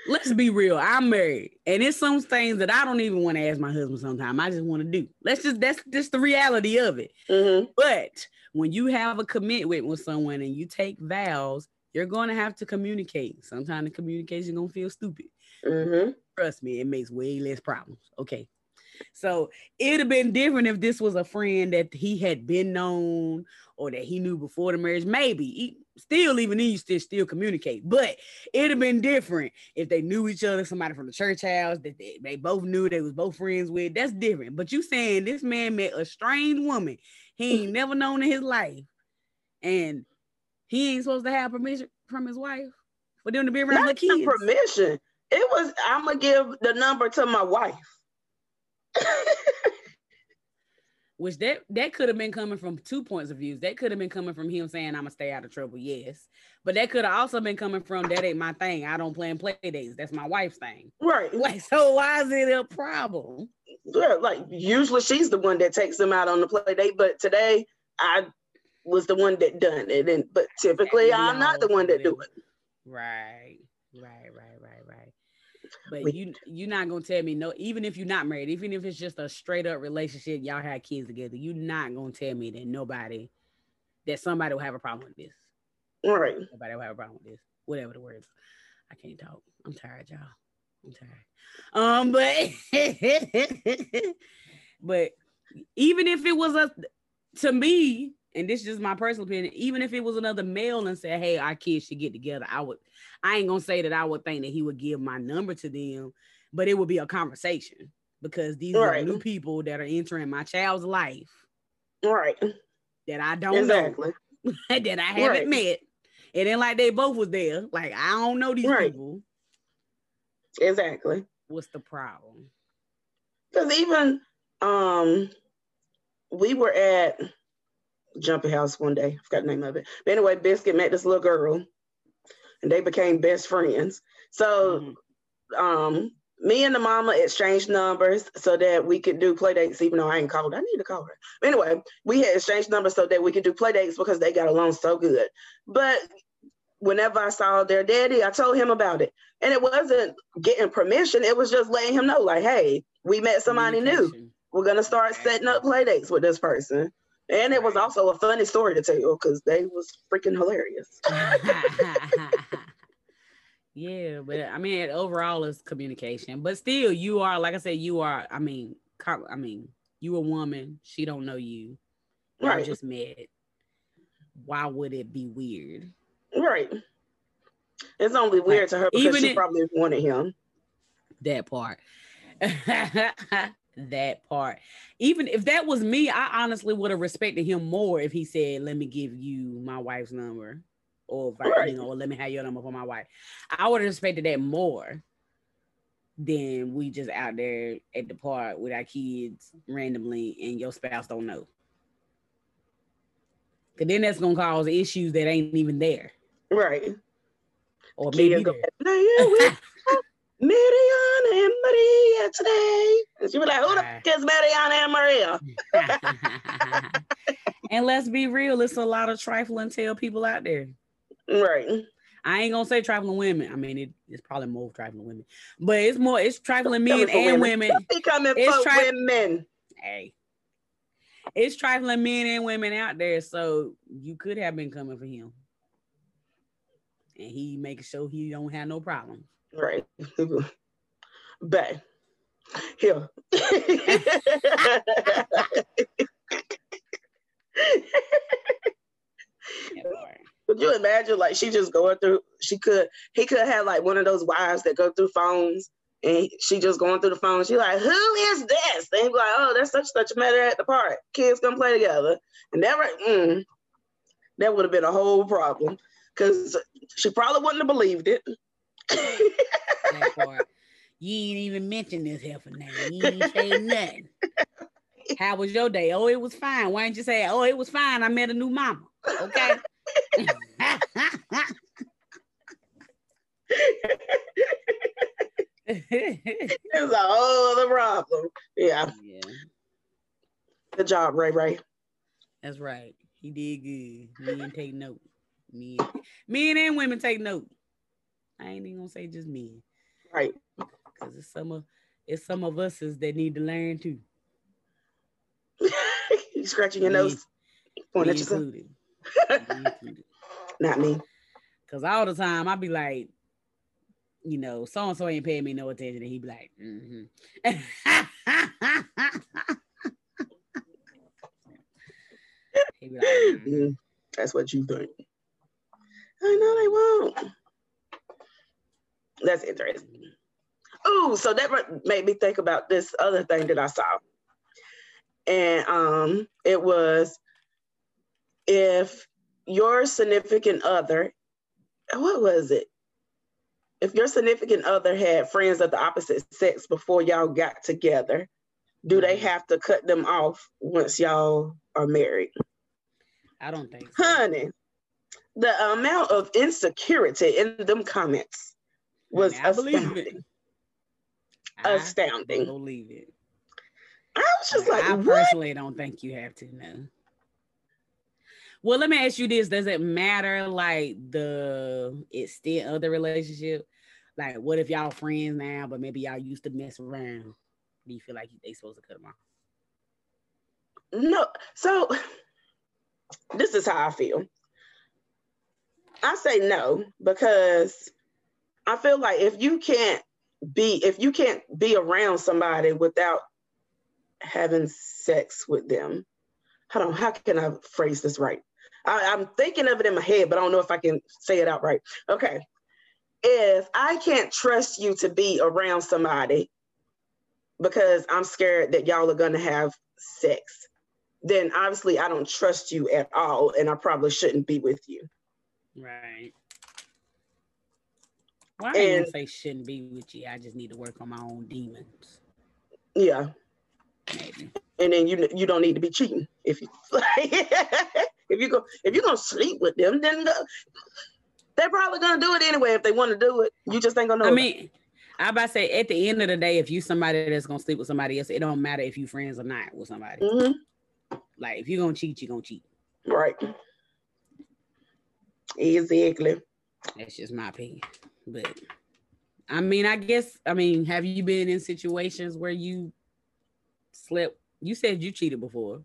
let's be real. I'm married, and it's some things that I don't even want to ask my husband. Sometimes I just want to do. Let's just that's just the reality of it. Mhm. But when you have a commitment with someone and you take vows, you're going to have to communicate. Sometimes the communication gonna feel stupid. Mhm. Trust me, it makes way less problems. Okay. So it'd have been different if this was a friend that he had been known or that he knew before the marriage. Maybe he, still, even then, you still still communicate. But it'd have been different if they knew each other, somebody from the church house that they, they both knew they was both friends with. That's different. But you saying this man met a strange woman he ain't [LAUGHS] never known in his life, and he ain't supposed to have permission from his wife for them to be around the Not the kids. permission. It was I'm gonna give the number to my wife. which that that could have been coming from two points of views. That could have been coming from him saying, "I'm gonna stay out of trouble." Yes, but that could have also been coming from that ain't my thing. I don't plan play dates. That's my wife's thing. right. Like, so why is it a problem? Yeah, like usually she's the one that takes them out on the play date, but today I was the one that done it. And but typically I'm not the one that do it. Right, right, right. But We- you you're not gonna tell me no, even if you're not married, even if it's just a straight up relationship, y'all had kids together, you're not gonna tell me that nobody that somebody will have a problem with this. Right. Nobody will have a problem with this. Whatever the words. I can't talk. I'm tired, y'all. I'm tired. Um, but [LAUGHS] but even if it was a to me, and this is just my personal opinion, even if it was another male and said, Hey, our kids should get together, I would I ain't gonna say that I would think that he would give my number to them, but it would be a conversation because these are Right. new people that are entering my child's life Right. that I don't know Exactly. [LAUGHS] that I haven't Right. met. It ain't like they both was there. Like I don't know these Right. people. Exactly. What's the problem? Because even um we were at Jumpy House one day, I forgot the name of it. But anyway, Biscuit met this little girl and they became best friends. So Mhm. um me and the mama exchanged numbers so that we could do play dates, even though I ain't called. I need to call her. But anyway, we had exchanged numbers so that we could do play dates because they got along so good. But whenever I saw their daddy, I told him about it. And it wasn't getting permission, it was just letting him know, like, hey, we met somebody new. We're gonna start setting up play dates with this person. And it was also a funny story to tell because they was freaking hilarious. [LAUGHS] [LAUGHS] yeah, but I mean, overall, it's communication. But still, you are like I said, you are. I mean, I mean, you a woman. She don't know you. Y'all Right. just met. Why would it be weird? Right. It's only weird to her because she it- probably wanted him. that part. [LAUGHS] that part. Even if that was me, I honestly would have respected him more if he said, "Let me give you my wife's number," or Right. you know, or "Let me have your number for my wife." I would have respected that more than we just out there at the park with our kids randomly and your spouse don't know. Cause then that's gonna cause issues that ain't even there, Right. or maybe go, there. "Now [LAUGHS] you with Mariana and Maria today. And she was like, who the fuck is Mariana and Maria? [LAUGHS] and let's be real, it's a lot of trifling tail people out there. Right. I ain't gonna say trifling women. I mean, it, it's probably more trifling women, but it's more it's trifling men and women. Coming It's tri- women. Hey, it's trifling men and women out there. So you could have been coming for him, and he making sure he don't have no problem. Right. [LAUGHS] Bae. Here. Could you imagine like she just going through she could he could have like one of those wives that go through phones and she just going through the phone. She like, who is this? Be like, oh, that's such such a matter at the park. Kids gonna play together. And never mm, that would have been a whole problem. Cause she probably wouldn't have believed it. You ain't even mentioned this heifer name. You ain't say [LAUGHS] nothing. How was your day? Oh, it was fine. Why didn't you say, oh, it was fine? I met a new mama. Okay. [LAUGHS] it's a whole other problem. Yeah. yeah, Good job, Ray Ray. that's right. He did good. Men take note. Men, men and women take note. I ain't even gonna say just me. Right. Because it's some of it's some of us that need to learn too. [LAUGHS] you scratching your me, nose, pointing at yourself. Not me. Cause all the time I be like, you know, so and so ain't paying me no attention, and he be like, mm-hmm. [LAUGHS] he be like, mm-hmm. that's what you think. I know they won't. That's interesting. Oh, so that made me think about this other thing that I saw. And um, it was if your significant other, what was it? If your significant other had friends of the opposite sex before y'all got together, do they mm-hmm. have to cut them off once y'all are married? I don't think so. Honey, the amount of insecurity in them comments was I astounding. Astounding. I believe it. I was just like, I what? personally don't think you have to know. Well, let me ask you this: Does it matter like the extent of the relationship? Like, what if y'all friends now, but maybe y'all used to mess around? Do you feel like they supposed to cut them off? No. So this is how I feel. I say no because I feel like if you can't be if you can't be around somebody without having sex with them, hold on, how can I phrase this right? I, I'm thinking of it in my head, but I don't know if I can say it out right. Okay. If I can't trust you to be around somebody because I'm scared that y'all are gonna have sex, then obviously I don't trust you at all, and I probably shouldn't be with you. Right. Well, I ain't say shouldn't be with you. I just need to work on my own demons. Yeah. Maybe. And then you you don't need to be cheating if you [LAUGHS] if you go if you're gonna sleep with them, then the, they're probably gonna do it anyway if they want to do it. You just ain't gonna know. I mean, I about to say at the end of the day, if you somebody that's gonna sleep with somebody else, it don't matter if you friends or not with somebody. Mm-hmm. Like if you're gonna cheat, you're gonna cheat. Right. Exactly. That's just my opinion. But I mean, I guess I mean, have you been in situations where you slept? You said you cheated before.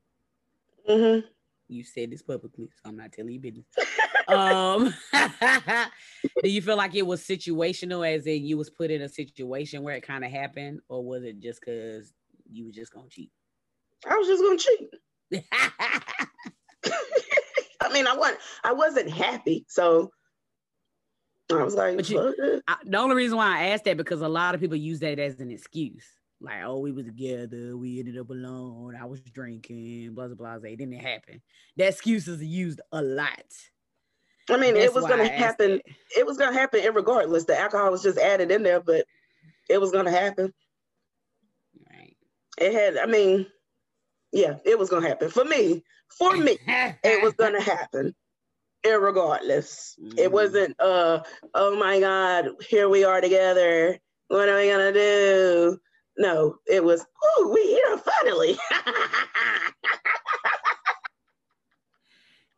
Mm-hmm. You said this publicly, so I'm not telling you business. [LAUGHS] um, [LAUGHS] do you feel like it was situational, as in you was put in a situation where it kind of happened, or was it just because you was just gonna cheat? I was just gonna cheat. [LAUGHS] I mean, I wasn't I wasn't happy, so I was like, but you, I, the only reason why I asked that because a lot of people use that as an excuse. Like, oh, we was together, we ended up alone, I was drinking, blah blah blah. It didn't happen. That excuse is used a lot. I mean, That's it was gonna happen. It. it was gonna happen regardless. The alcohol was just added in there, but it was gonna happen. Right. It had, I mean, yeah, it was gonna happen. For me, for me, [LAUGHS] it was gonna happen irregardless. Mm-hmm. It wasn't uh oh my god, here we are together. What are we gonna do? No, it was, oh, we here finally. [LAUGHS]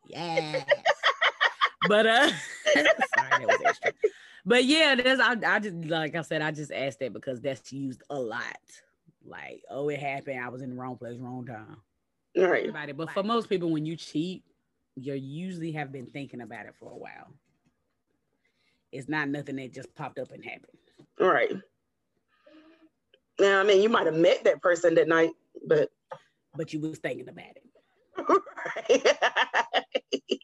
yes. but uh [LAUGHS] sorry, that was extra. But yeah, that's I, I just like I said, I just asked that because that's used a lot. Like, oh, it happened. I was in the wrong place, wrong time. Right. Everybody. But for most people, when you cheat, you usually have been thinking about it for a while. It's not nothing that just popped up and happened. All right. Now, I mean, you might have met that person that night, but but you was thinking about it. Right. [LAUGHS]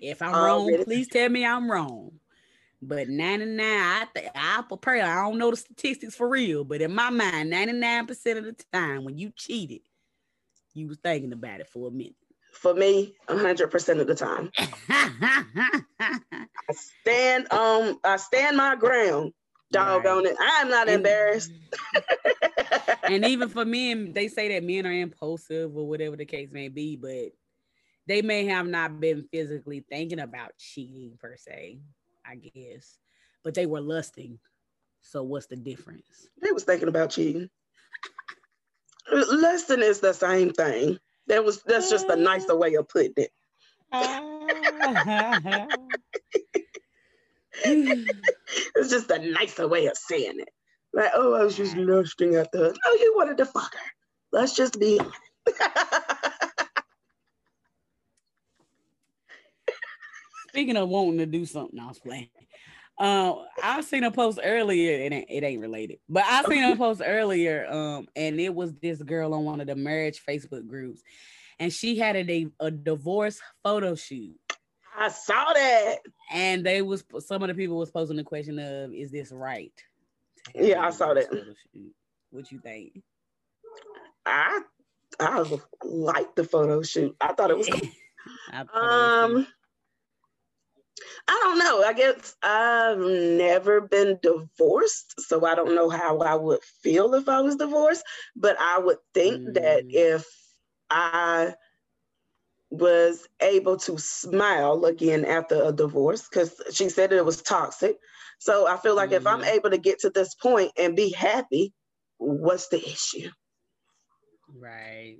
if I'm um, wrong, please tell me I'm wrong. But 99, I th- I prepare. I don't know the statistics for real, but in my mind, 99% of the time when you cheated, you was thinking about it for a minute. For me, 100% of the time. [LAUGHS] I stand um I stand my ground. Doggone right. it. I'm not and, embarrassed. [LAUGHS] and even for [LAUGHS] men, they say that men are impulsive or whatever the case may be, but they may have not been physically thinking about cheating per se, I guess. But they were lusting. So what's the difference? They was thinking about cheating. Lusting is the same thing. That was that's just a nicer way of putting it. Ah. [LAUGHS] it's just a nicer way of saying it. Like, oh, I was just lusting at the. Oh, you wanted to fuck her. Let's just be. Speaking of wanting to do something, I was playing. Um, I seen a post earlier, and it, it ain't related, but I seen a post earlier, um, and it was this girl on one of the marriage Facebook groups, and she had a a divorce photo shoot. I saw that, and they was some of the people was posing the question of, "Is this right?" Yeah, I saw that. What you think? I I like the photo shoot. I thought it was. [LAUGHS] Cool. um. I don't know. I guess I've never been divorced, so I don't know how I would feel if I was divorced. But I would think mm. that if I was able to smile again after a divorce, because she said it was toxic. So I feel like mm. if I'm mm-hmm. able to get to this point and be happy, what's the issue? Right.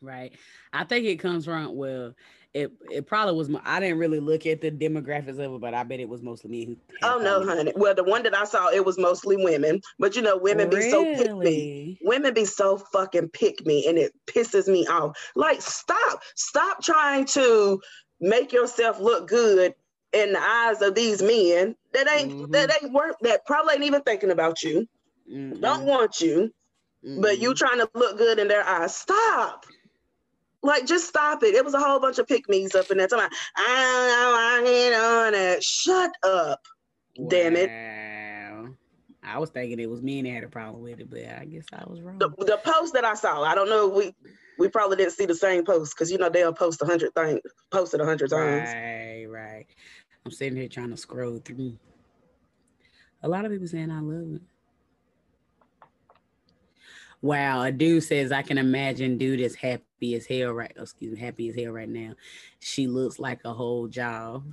Right. I think it comes from well, it it probably was. I didn't really look at the demographics of it, but I bet it was mostly me. Who oh no, honey. Well, the one that I saw, it was mostly women. But you know, women really? be so pick me. Women be so fucking pick me, and it pisses me off. Like, stop, stop trying to make yourself look good in the eyes of these men that ain't mm-hmm. that ain't work that probably ain't even thinking about you. Mm-hmm. Don't want you, mm-hmm. but you trying to look good in their eyes. Stop. Like, just stop it. It was a whole bunch of pick me's up in there. Talking about, I don't know, I ain't on it. Shut up. Wow. Damn it. I was thinking it was me and they had a problem with it, but I guess I was wrong. The, the post that I saw, I don't know. We we probably didn't see the same post because you know they'll post a hundred things, posted a hundred times. Right, right. I'm sitting here trying to scroll through. A lot of people saying I love it. Wow, a dude says I can imagine dude is happy as hell right. Oh, excuse me, happy as hell right now. She looks like a whole job.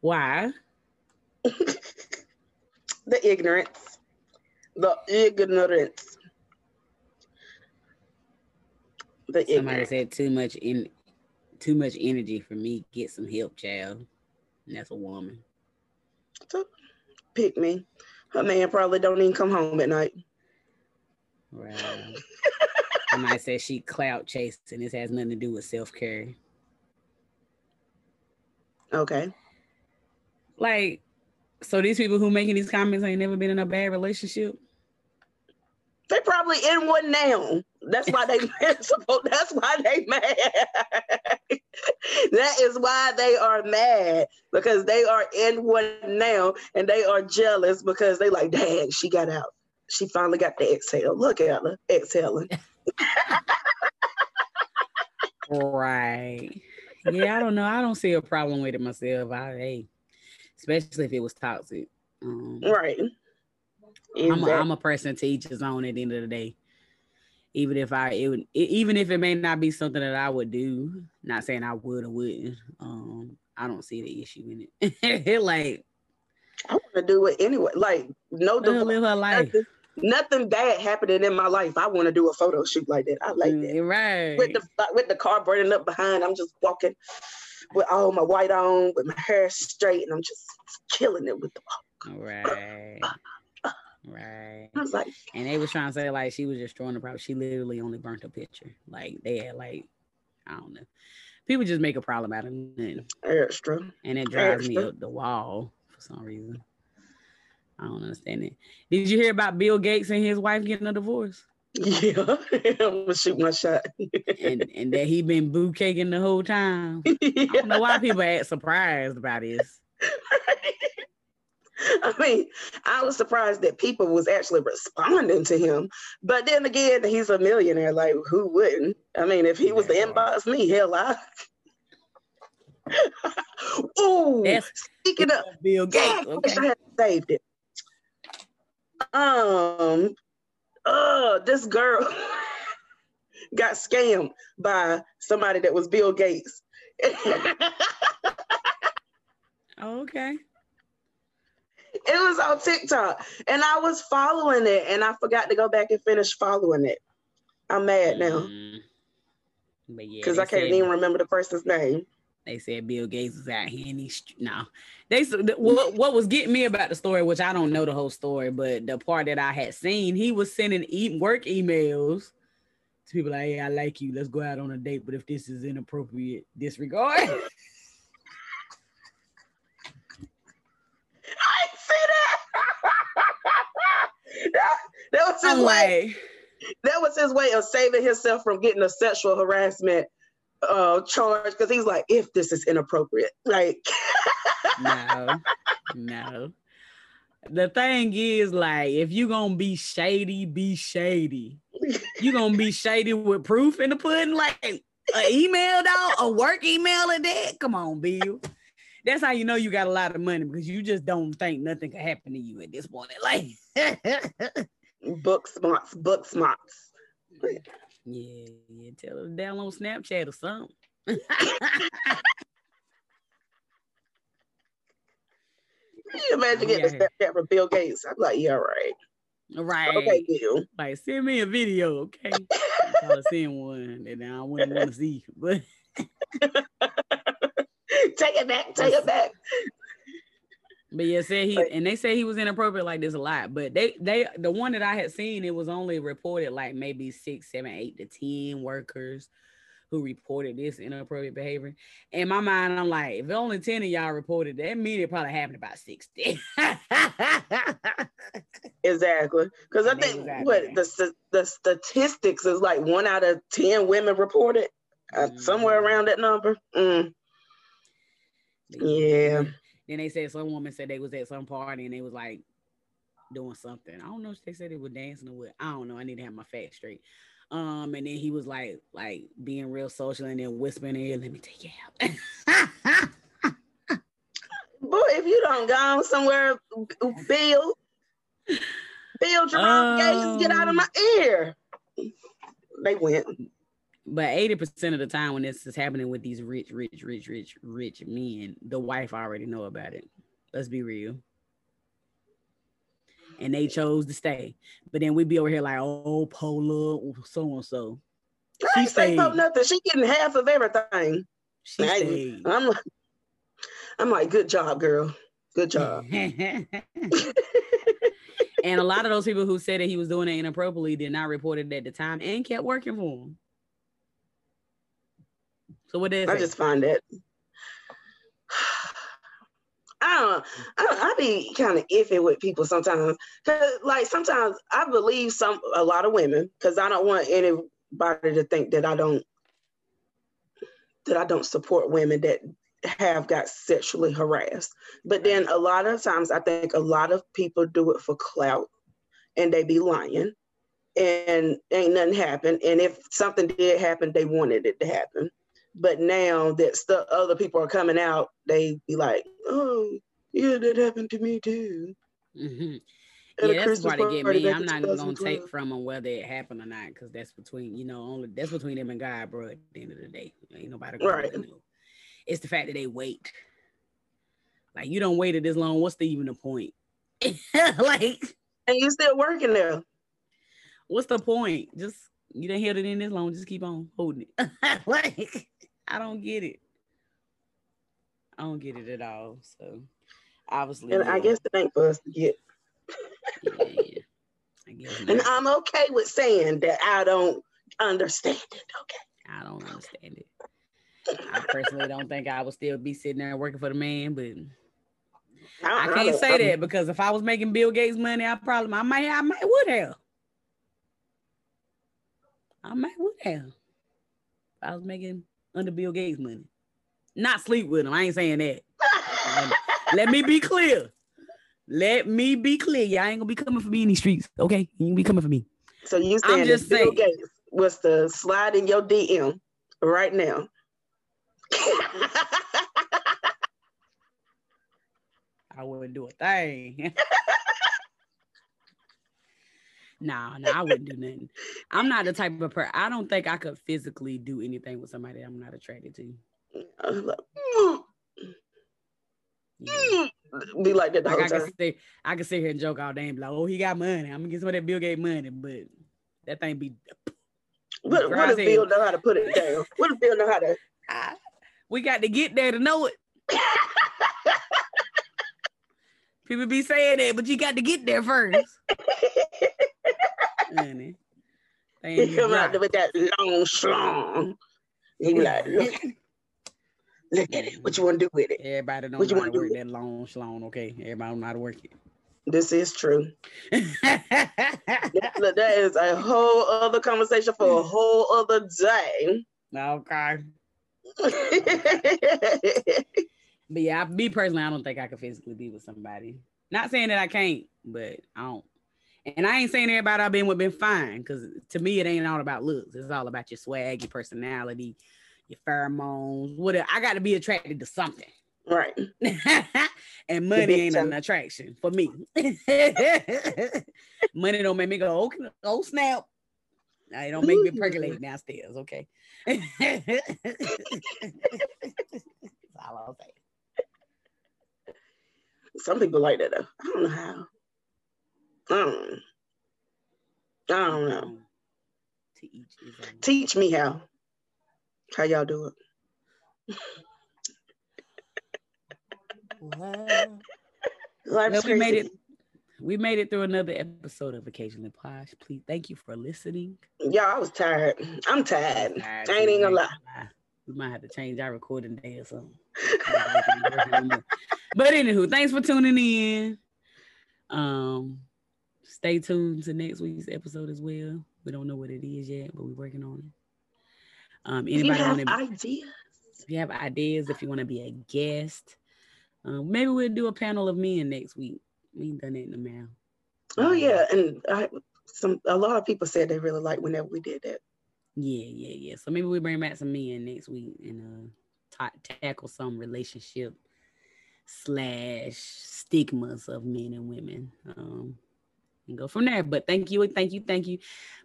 Why? [LAUGHS] the ignorance. The ignorance. The Somebody ignorance. said too much in too much energy for me. Get some help, child. And that's a woman. Pick me. Her man probably don't even come home at night. Right. [LAUGHS] Somebody said she clout chased, and this has nothing to do with self care. Okay. Like, so these people who making these comments ain't never been in a bad relationship. They probably in one now. That's why they [LAUGHS] that's why they mad. [LAUGHS] that is why they are mad because they are in one now and they are jealous because they like, dang, she got out she finally got the exhale. Look at her exhaling. [LAUGHS] right. Yeah, I don't know. I don't see a problem with it myself. I hey, especially if it was toxic. Um, right. I'm a, I'm a person to each his own at the end of the day. Even if I it would, even if it may not be something that I would do, not saying I would or wouldn't. Um, I don't see the issue in it. [LAUGHS] like I want to do it anyway. Like no, live her life nothing bad happening in my life. I want to do a photo shoot like that. I like that. Right. With the with the car burning up behind, I'm just walking with all my white on, with my hair straight, and I'm just killing it with the walk. Right. Right. I was like, and they was trying to say like she was just throwing the problem. She literally only burnt a picture. Like they had like, I don't know. People just make a problem out of it. Extra. And it drives Extra. me up the wall for some reason. I don't understand it. Did you hear about Bill Gates and his wife getting a divorce? Yeah, [LAUGHS] I'm gonna shoot my shot. and and that he been boo caking the whole time. Yeah. [LAUGHS] I don't know why people act surprised about this. [LAUGHS] I mean, I was surprised that people was actually responding to him. But then again, he's a millionaire. Like, who wouldn't? I mean, if he was the inbox me, hell, I. Ooh, speaking of Bill Gates, okay. I had saved it um, uh, this girl [LAUGHS] got scammed by somebody that was Bill Gates. oh, [LAUGHS] okay. It was on TikTok, and I was following it, and I forgot to go back and finish following it. I'm mad now. Mm. Because yeah, I can't even remember the person's name. They said Bill Gates was out here these. No, they what, what was getting me about the story, which I don't know the whole story, but the part that I had seen, he was sending e- work emails to people like, "Hey, I like you. Let's go out on a date, but if this is inappropriate, disregard." [LAUGHS] I see that. [LAUGHS] that, that was his way. That was his way of saving himself from getting a sexual harassment uh charge because he's like, if this is inappropriate, like [LAUGHS] no, no. The thing is, like, if you gonna be shady, be shady. You gonna be shady with proof in the pudding, like an email dog, a work email at that. Come on, Bill. That's how you know you got a lot of money because you just don't think nothing could happen to you at this point. Like [LAUGHS] book smarts, book smarts. Yeah, yeah. Tell her down on Snapchat or something. [LAUGHS] Can you imagine oh, getting yeah. a Snapchat from Bill Gates? I'm like, yeah, right. Right. Okay, Bill. Like, send me a video, okay? I'll send one that I wouldn't want to see, but [LAUGHS] take it back, take it back. But yeah, said he and they say he was inappropriate like this a lot. But they they the one that I had seen, it was only reported like maybe six, seven, eight to ten workers who reported this inappropriate behavior. In my mind, I'm like, if only 10 of y'all reported, that means it probably happened about 60. [LAUGHS] exactly. Because I think exactly. what the, the statistics is like one out of 10 women reported, uh, mm. somewhere around that number. Mm. Yeah. Then they said some woman said they was at some party and they was like doing something. I don't know if they said they were dancing or what. I don't know. I need to have my facts straight. Um, and then he was like, like being real social and then whispering in, let me take you out. [LAUGHS] Boy, if you don't go somewhere, Bill, Bill Jerome um, Gates, get out of my ear. They went. But 80% of the time when this is happening with these rich, rich, rich, rich, rich men, the wife already know about it. Let's be real. And they chose to stay. But then we'd be over here like, oh, Pola, so and so. She say nothing. She getting half of everything. She I, I'm like, I'm like, good job, girl. Good [LAUGHS] job. and a lot of those people who said that he was doing it inappropriately did not report it at the time and kept working for him. So what is I just find it. [SIGHS] I don't know. I, I be kind of iffy with people sometimes. Cause like sometimes I believe some a lot of women because I don't want anybody to think that I don't that I don't support women that have got sexually harassed. But then a lot of times I think a lot of people do it for clout and they be lying and ain't nothing happened. And if something did happen, they wanted it to happen. But now that stuff, other people are coming out, they be like, "Oh, yeah, that happened to me too." Mm-hmm. Yeah, that's part of get me. I'm not gonna take from them whether it happened or not, because that's between you know only that's between them and God, bro. At the end of the day, ain't nobody gonna right. know. It's the fact that they wait. Like you don't wait it this long. What's the even the point? [LAUGHS] like, and you still working there. What's the point? Just you didn't held it in this long. Just keep on holding it. [LAUGHS] like I don't get it. I don't get it at all. So obviously, and. I guess it ain't for us to get. yeah, and I'm okay with saying that I don't understand it. Okay. I don't understand it. I personally don't think I would still be sitting there working for the man, but I, I can't I say that because if I was making Bill Gates money, I probably I might I might would have. I might would have. If I was making under Bill Gates money. Not sleep with him. I ain't saying that. Let me be clear. Let me be clear. Y'all ain't gonna be coming for me in these streets. Okay? You ain't be coming for me. So you saying just Bill saying. Gates was to slide in your DM right now. [LAUGHS] I wouldn't do a thing. [LAUGHS] nah, nah, I wouldn't do nothing. I'm not the type of person. I don't think I could physically do anything with somebody I'm not attracted to. yeah. Be like that the like I can sit, I can sit here and joke all day and be like, "Oh, he got money. I'm gonna get some of that Bill Gates money," but that thing be. What, what does Bill know how to put it down? What does Bill know how to? [LAUGHS] We got to get there to know it. [LAUGHS] People be saying that, but you got to get there first. Honey. [LAUGHS] He come out there with that long schlong. He be like, look, look at it. What you want to do with it? Everybody don't What you wanna do work with that long schlong, okay? Everybody don't know how to work it. This is true. [LAUGHS] That is a whole other conversation for a whole other day. okay. [LAUGHS] But yeah, I, me personally, I don't think I could physically be with somebody. Not saying that I can't, but I don't. And I ain't saying everybody I've been with been fine, because to me it ain't all about looks. It's all about your swag, your personality, your pheromones, whatever. I got to be attracted to something. right. [LAUGHS] and money ain't an attraction for me. [LAUGHS] money don't make me go, oh, oh snap. It don't make me percolate downstairs, okay? [LAUGHS] That's all I'll say. Some people like that though. I don't know how. I don't, I don't know. Um, To each. Teach me how. How y'all do it. Life's Well, we made it. We made it through another episode of Occasionally Posh. Please, thank you for listening. Y'all, I was tired. I'm tired. Tired I ain't even gonna lie. We might have to change our recording day or something. [LAUGHS] but anywho, thanks for tuning in. Um, stay tuned to next week's episode as well. We don't know what it is yet, but we're working on it. Um, you anybody have want to? ideas, If you have ideas, if you want to be a guest, um, maybe we'll do a panel of men next week. We ain't done it in a while. oh yeah, and I, some a lot of people said they really liked whenever we did that. Yeah, yeah, yeah. So maybe we bring back some men next week and uh ta- tackle some relationship slash stigmas of men and women. Um and go from there. But thank you, thank you, thank you.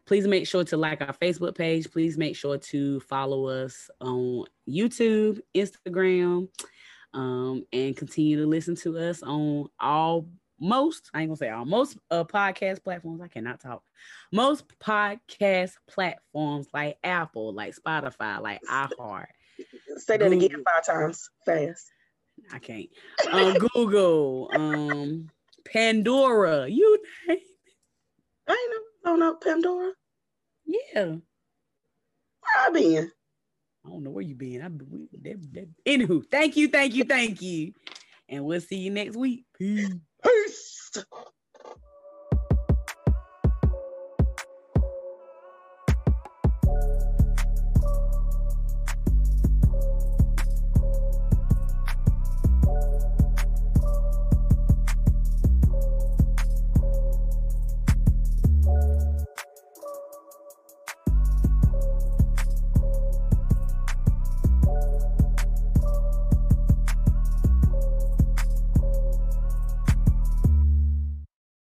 Please make sure to like our Facebook page. Please make sure to follow us on YouTube, Instagram, um, and continue to listen to us on all most, I ain't gonna say all most uh podcast platforms. I cannot talk most podcast platforms like Apple, like Spotify, like iHeart. Say that again five times fast. I can't. Um, [LAUGHS] Google, um, Pandora. You name. It. I ain't never known no Pandora. Yeah. Where I been? I don't know where you been. I we, that, that. Anywho, thank you, thank you, thank you, and we'll see you next week. Peace. Peace.